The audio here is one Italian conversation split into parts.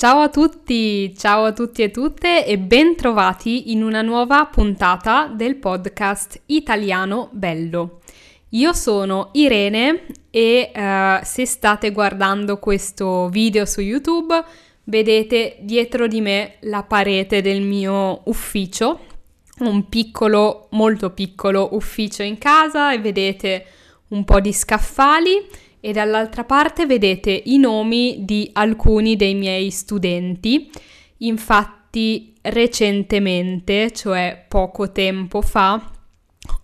Ciao a tutti, ciao a tutti e tutte e ben trovati in una nuova puntata del podcast Italiano Bello. Io sono Irene e uh, se state guardando questo video su YouTube vedete dietro di me la parete del mio ufficio, un piccolo, molto piccolo ufficio in casa e vedete un po' di scaffali e dall'altra parte vedete i nomi di alcuni dei miei studenti. Infatti recentemente, cioè poco tempo fa,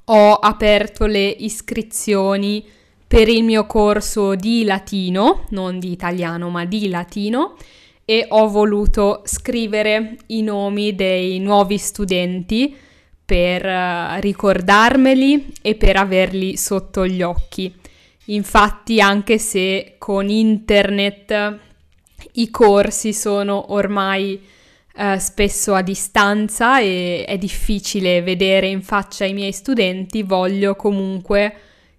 ho aperto le iscrizioni per il mio corso di latino, non di italiano ma di latino, e ho voluto scrivere i nomi dei nuovi studenti per eh, ricordarmeli e per averli sotto gli occhi. Infatti, anche se con internet i corsi sono ormai eh, spesso a distanza e è difficile vedere in faccia i miei studenti, voglio comunque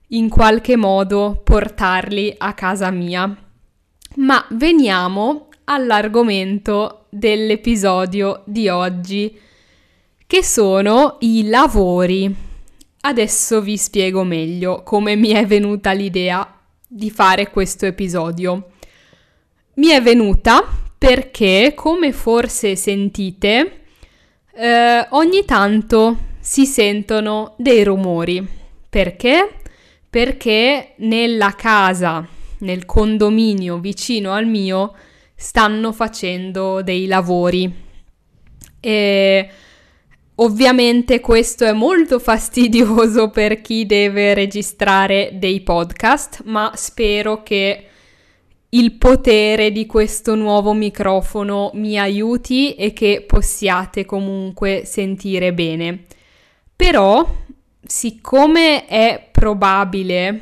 in qualche modo portarli a casa mia. Ma veniamo all'argomento dell'episodio di oggi, che sono i lavori. Adesso vi spiego meglio come mi è venuta l'idea di fare questo episodio. Mi è venuta perché, come forse sentite, eh, ogni tanto si sentono dei rumori. Perché? Perché nella casa, nel condominio vicino al mio, stanno facendo dei lavori. E Ovviamente questo è molto fastidioso per chi deve registrare dei podcast, ma spero che il potere di questo nuovo microfono mi aiuti e che possiate comunque sentire bene. Però, siccome è probabile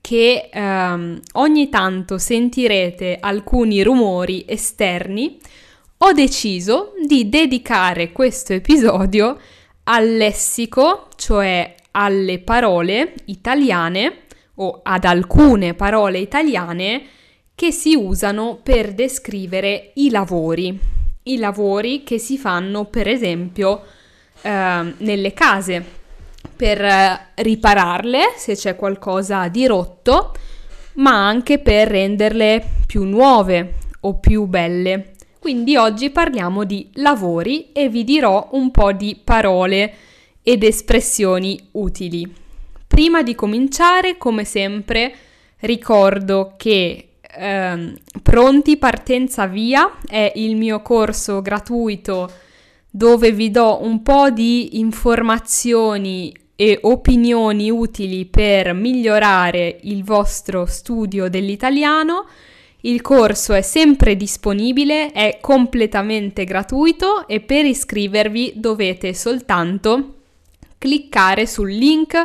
che ehm, ogni tanto sentirete alcuni rumori esterni, ho deciso di dedicare questo episodio al lessico, cioè alle parole italiane o ad alcune parole italiane che si usano per descrivere i lavori, i lavori che si fanno per esempio eh, nelle case per ripararle se c'è qualcosa di rotto, ma anche per renderle più nuove o più belle. Quindi oggi parliamo di lavori e vi dirò un po' di parole ed espressioni utili. Prima di cominciare, come sempre, ricordo che ehm, Pronti Partenza Via è il mio corso gratuito dove vi do un po' di informazioni e opinioni utili per migliorare il vostro studio dell'italiano il corso è sempre disponibile, è completamente gratuito e per iscrivervi dovete soltanto cliccare sul link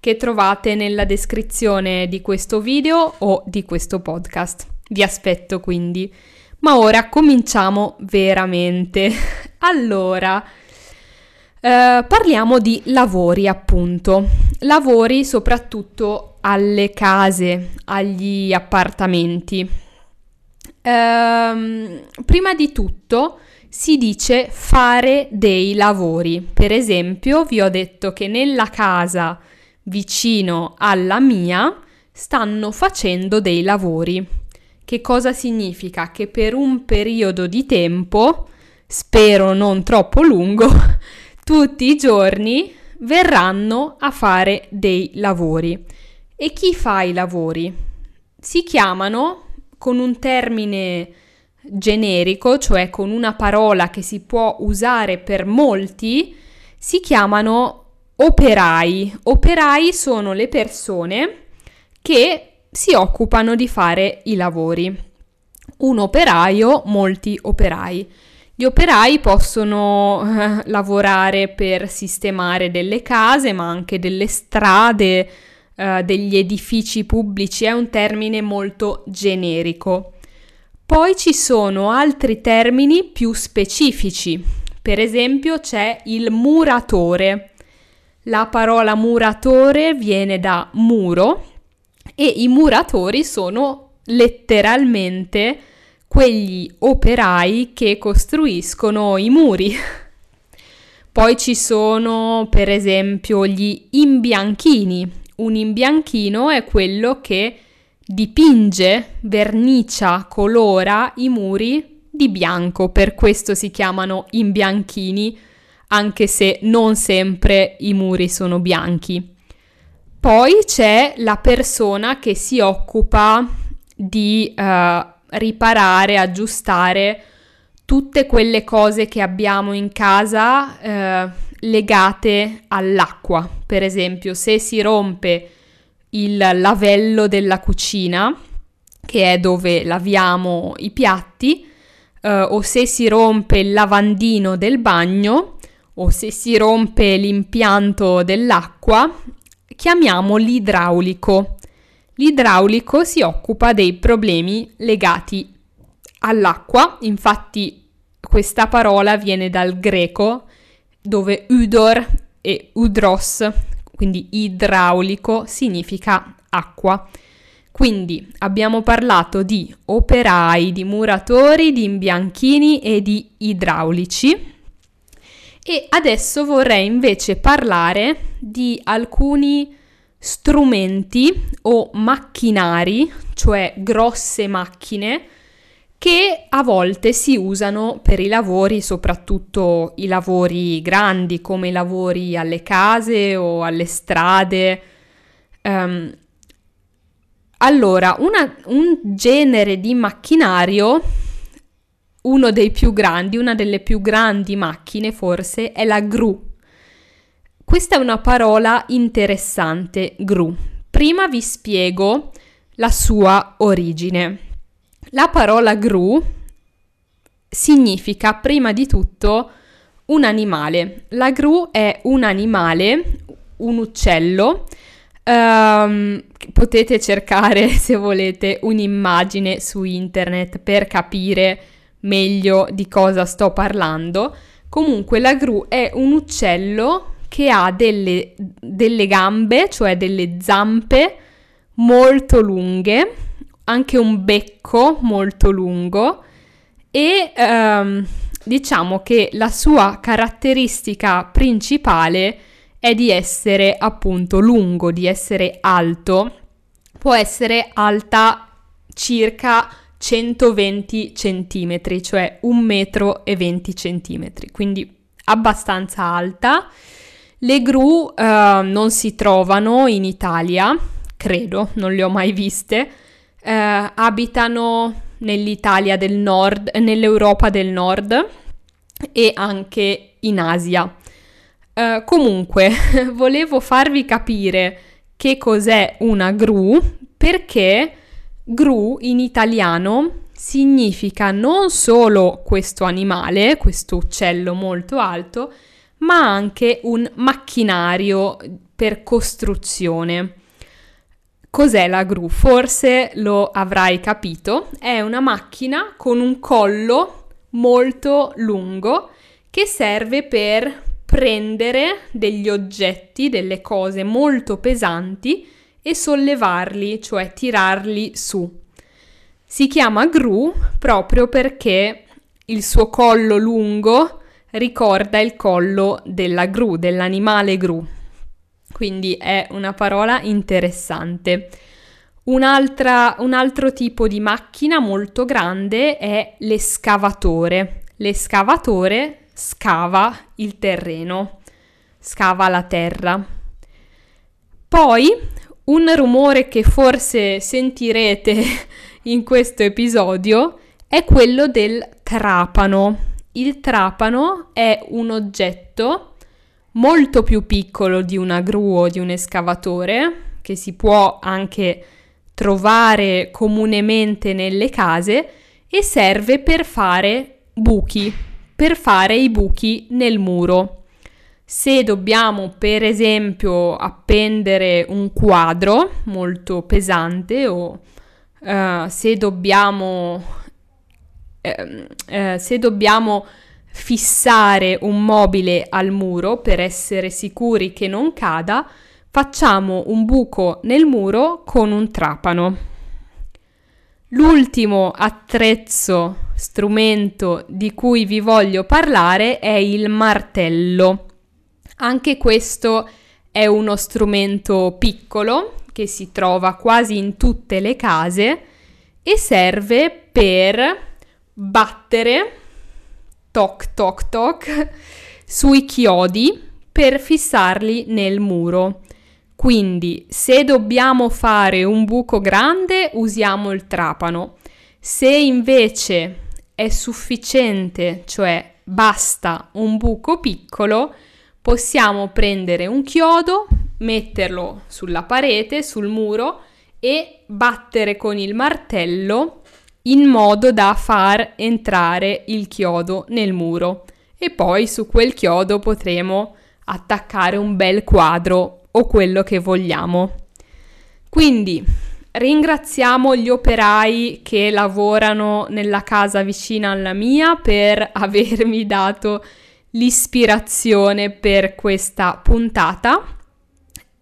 che trovate nella descrizione di questo video o di questo podcast. Vi aspetto quindi. Ma ora cominciamo veramente. allora, eh, parliamo di lavori appunto. Lavori soprattutto alle case, agli appartamenti. Ehm, prima di tutto si dice fare dei lavori. Per esempio, vi ho detto che nella casa vicino alla mia stanno facendo dei lavori. Che cosa significa? Che per un periodo di tempo, spero non troppo lungo, tutti i giorni verranno a fare dei lavori. E chi fa i lavori? Si chiamano con un termine generico, cioè con una parola che si può usare per molti, si chiamano operai. Operai sono le persone che si occupano di fare i lavori. Un operaio, molti operai. Gli operai possono eh, lavorare per sistemare delle case, ma anche delle strade, eh, degli edifici pubblici è un termine molto generico. Poi ci sono altri termini più specifici. Per esempio c'è il muratore. La parola muratore viene da muro e i muratori sono letteralmente quegli operai che costruiscono i muri. Poi ci sono per esempio gli imbianchini. Un imbianchino è quello che dipinge, vernicia, colora i muri di bianco, per questo si chiamano imbianchini, anche se non sempre i muri sono bianchi. Poi c'è la persona che si occupa di uh, riparare, aggiustare tutte quelle cose che abbiamo in casa uh, legate all'acqua. Per esempio, se si rompe il lavello della cucina, che è dove laviamo i piatti, uh, o se si rompe il lavandino del bagno, o se si rompe l'impianto dell'acqua, chiamiamo l'idraulico. L'idraulico si occupa dei problemi legati all'acqua, infatti questa parola viene dal greco dove udor e udros, quindi idraulico, significa acqua. Quindi abbiamo parlato di operai, di muratori, di imbianchini e di idraulici. E adesso vorrei invece parlare di alcuni strumenti o macchinari, cioè grosse macchine, che a volte si usano per i lavori, soprattutto i lavori grandi come i lavori alle case o alle strade. Um, allora, una, un genere di macchinario uno dei più grandi, una delle più grandi macchine forse, è la gru. Questa è una parola interessante, gru. Prima vi spiego la sua origine. La parola gru significa prima di tutto un animale. La gru è un animale, un uccello. Um, potete cercare se volete un'immagine su internet per capire meglio di cosa sto parlando. Comunque la gru è un uccello che ha delle, delle gambe, cioè delle zampe molto lunghe, anche un becco molto lungo e ehm, diciamo che la sua caratteristica principale è di essere appunto lungo, di essere alto. Può essere alta circa 120 centimetri, cioè 1 metro e 20 centimetri, quindi abbastanza alta. Le gru uh, non si trovano in Italia, credo, non le ho mai viste. Uh, abitano nell'Italia del nord, nell'Europa del nord e anche in Asia. Uh, comunque, volevo farvi capire che cos'è una gru perché Gru in italiano significa non solo questo animale, questo uccello molto alto, ma anche un macchinario per costruzione. Cos'è la gru? Forse lo avrai capito, è una macchina con un collo molto lungo che serve per prendere degli oggetti, delle cose molto pesanti e sollevarli, cioè tirarli su. Si chiama gru proprio perché il suo collo lungo ricorda il collo della gru, dell'animale gru. Quindi è una parola interessante. un altro tipo di macchina molto grande è l'escavatore. L'escavatore scava il terreno, scava la terra. Poi un rumore che forse sentirete in questo episodio è quello del trapano. Il trapano è un oggetto molto più piccolo di una gru o di un escavatore, che si può anche trovare comunemente nelle case e serve per fare buchi, per fare i buchi nel muro. Se dobbiamo per esempio appendere un quadro molto pesante o uh, se dobbiamo uh, uh, se dobbiamo fissare un mobile al muro per essere sicuri che non cada, facciamo un buco nel muro con un trapano. L'ultimo attrezzo, strumento di cui vi voglio parlare è il martello. Anche questo è uno strumento piccolo che si trova quasi in tutte le case e serve per battere toc toc toc sui chiodi per fissarli nel muro. Quindi se dobbiamo fare un buco grande usiamo il trapano. Se invece è sufficiente, cioè basta un buco piccolo, possiamo prendere un chiodo, metterlo sulla parete, sul muro e battere con il martello in modo da far entrare il chiodo nel muro e poi su quel chiodo potremo attaccare un bel quadro o quello che vogliamo. Quindi ringraziamo gli operai che lavorano nella casa vicina alla mia per avermi dato l'ispirazione per questa puntata.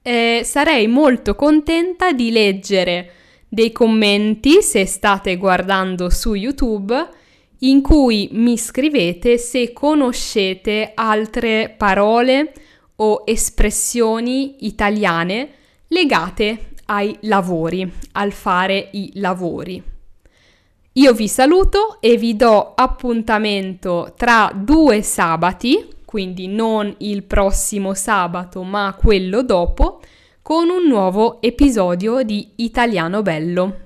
Eh, sarei molto contenta di leggere dei commenti se state guardando su YouTube in cui mi scrivete se conoscete altre parole o espressioni italiane legate ai lavori, al fare i lavori. Io vi saluto e vi do appuntamento tra due sabati, quindi non il prossimo sabato ma quello dopo, con un nuovo episodio di Italiano Bello.